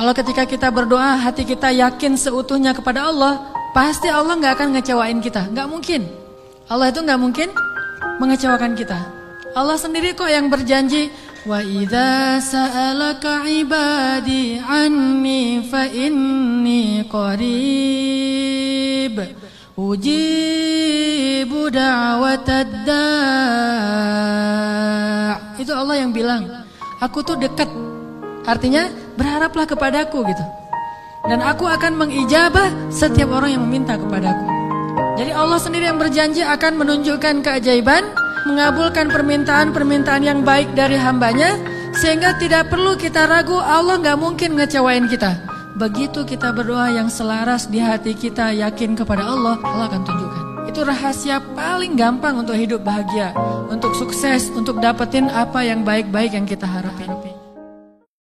Kalau ketika kita berdoa, hati kita yakin seutuhnya kepada Allah, pasti Allah nggak akan ngecewain kita. Nggak mungkin. Allah itu nggak mungkin mengecewakan kita. Allah sendiri kok yang berjanji, Wa idza sa'alaka ibadi anni fa inni qarib ujibu da'watad da' Itu Allah yang bilang, aku tuh dekat. Artinya berharaplah kepadaku gitu. Dan aku akan mengijabah setiap orang yang meminta kepadaku. Jadi Allah sendiri yang berjanji akan menunjukkan keajaiban, mengabulkan permintaan-permintaan yang baik dari hambanya, sehingga tidak perlu kita ragu Allah nggak mungkin ngecewain kita. Begitu kita berdoa yang selaras di hati kita yakin kepada Allah, Allah akan tunjukkan. Itu rahasia paling gampang untuk hidup bahagia, untuk sukses, untuk dapetin apa yang baik-baik yang kita harapin.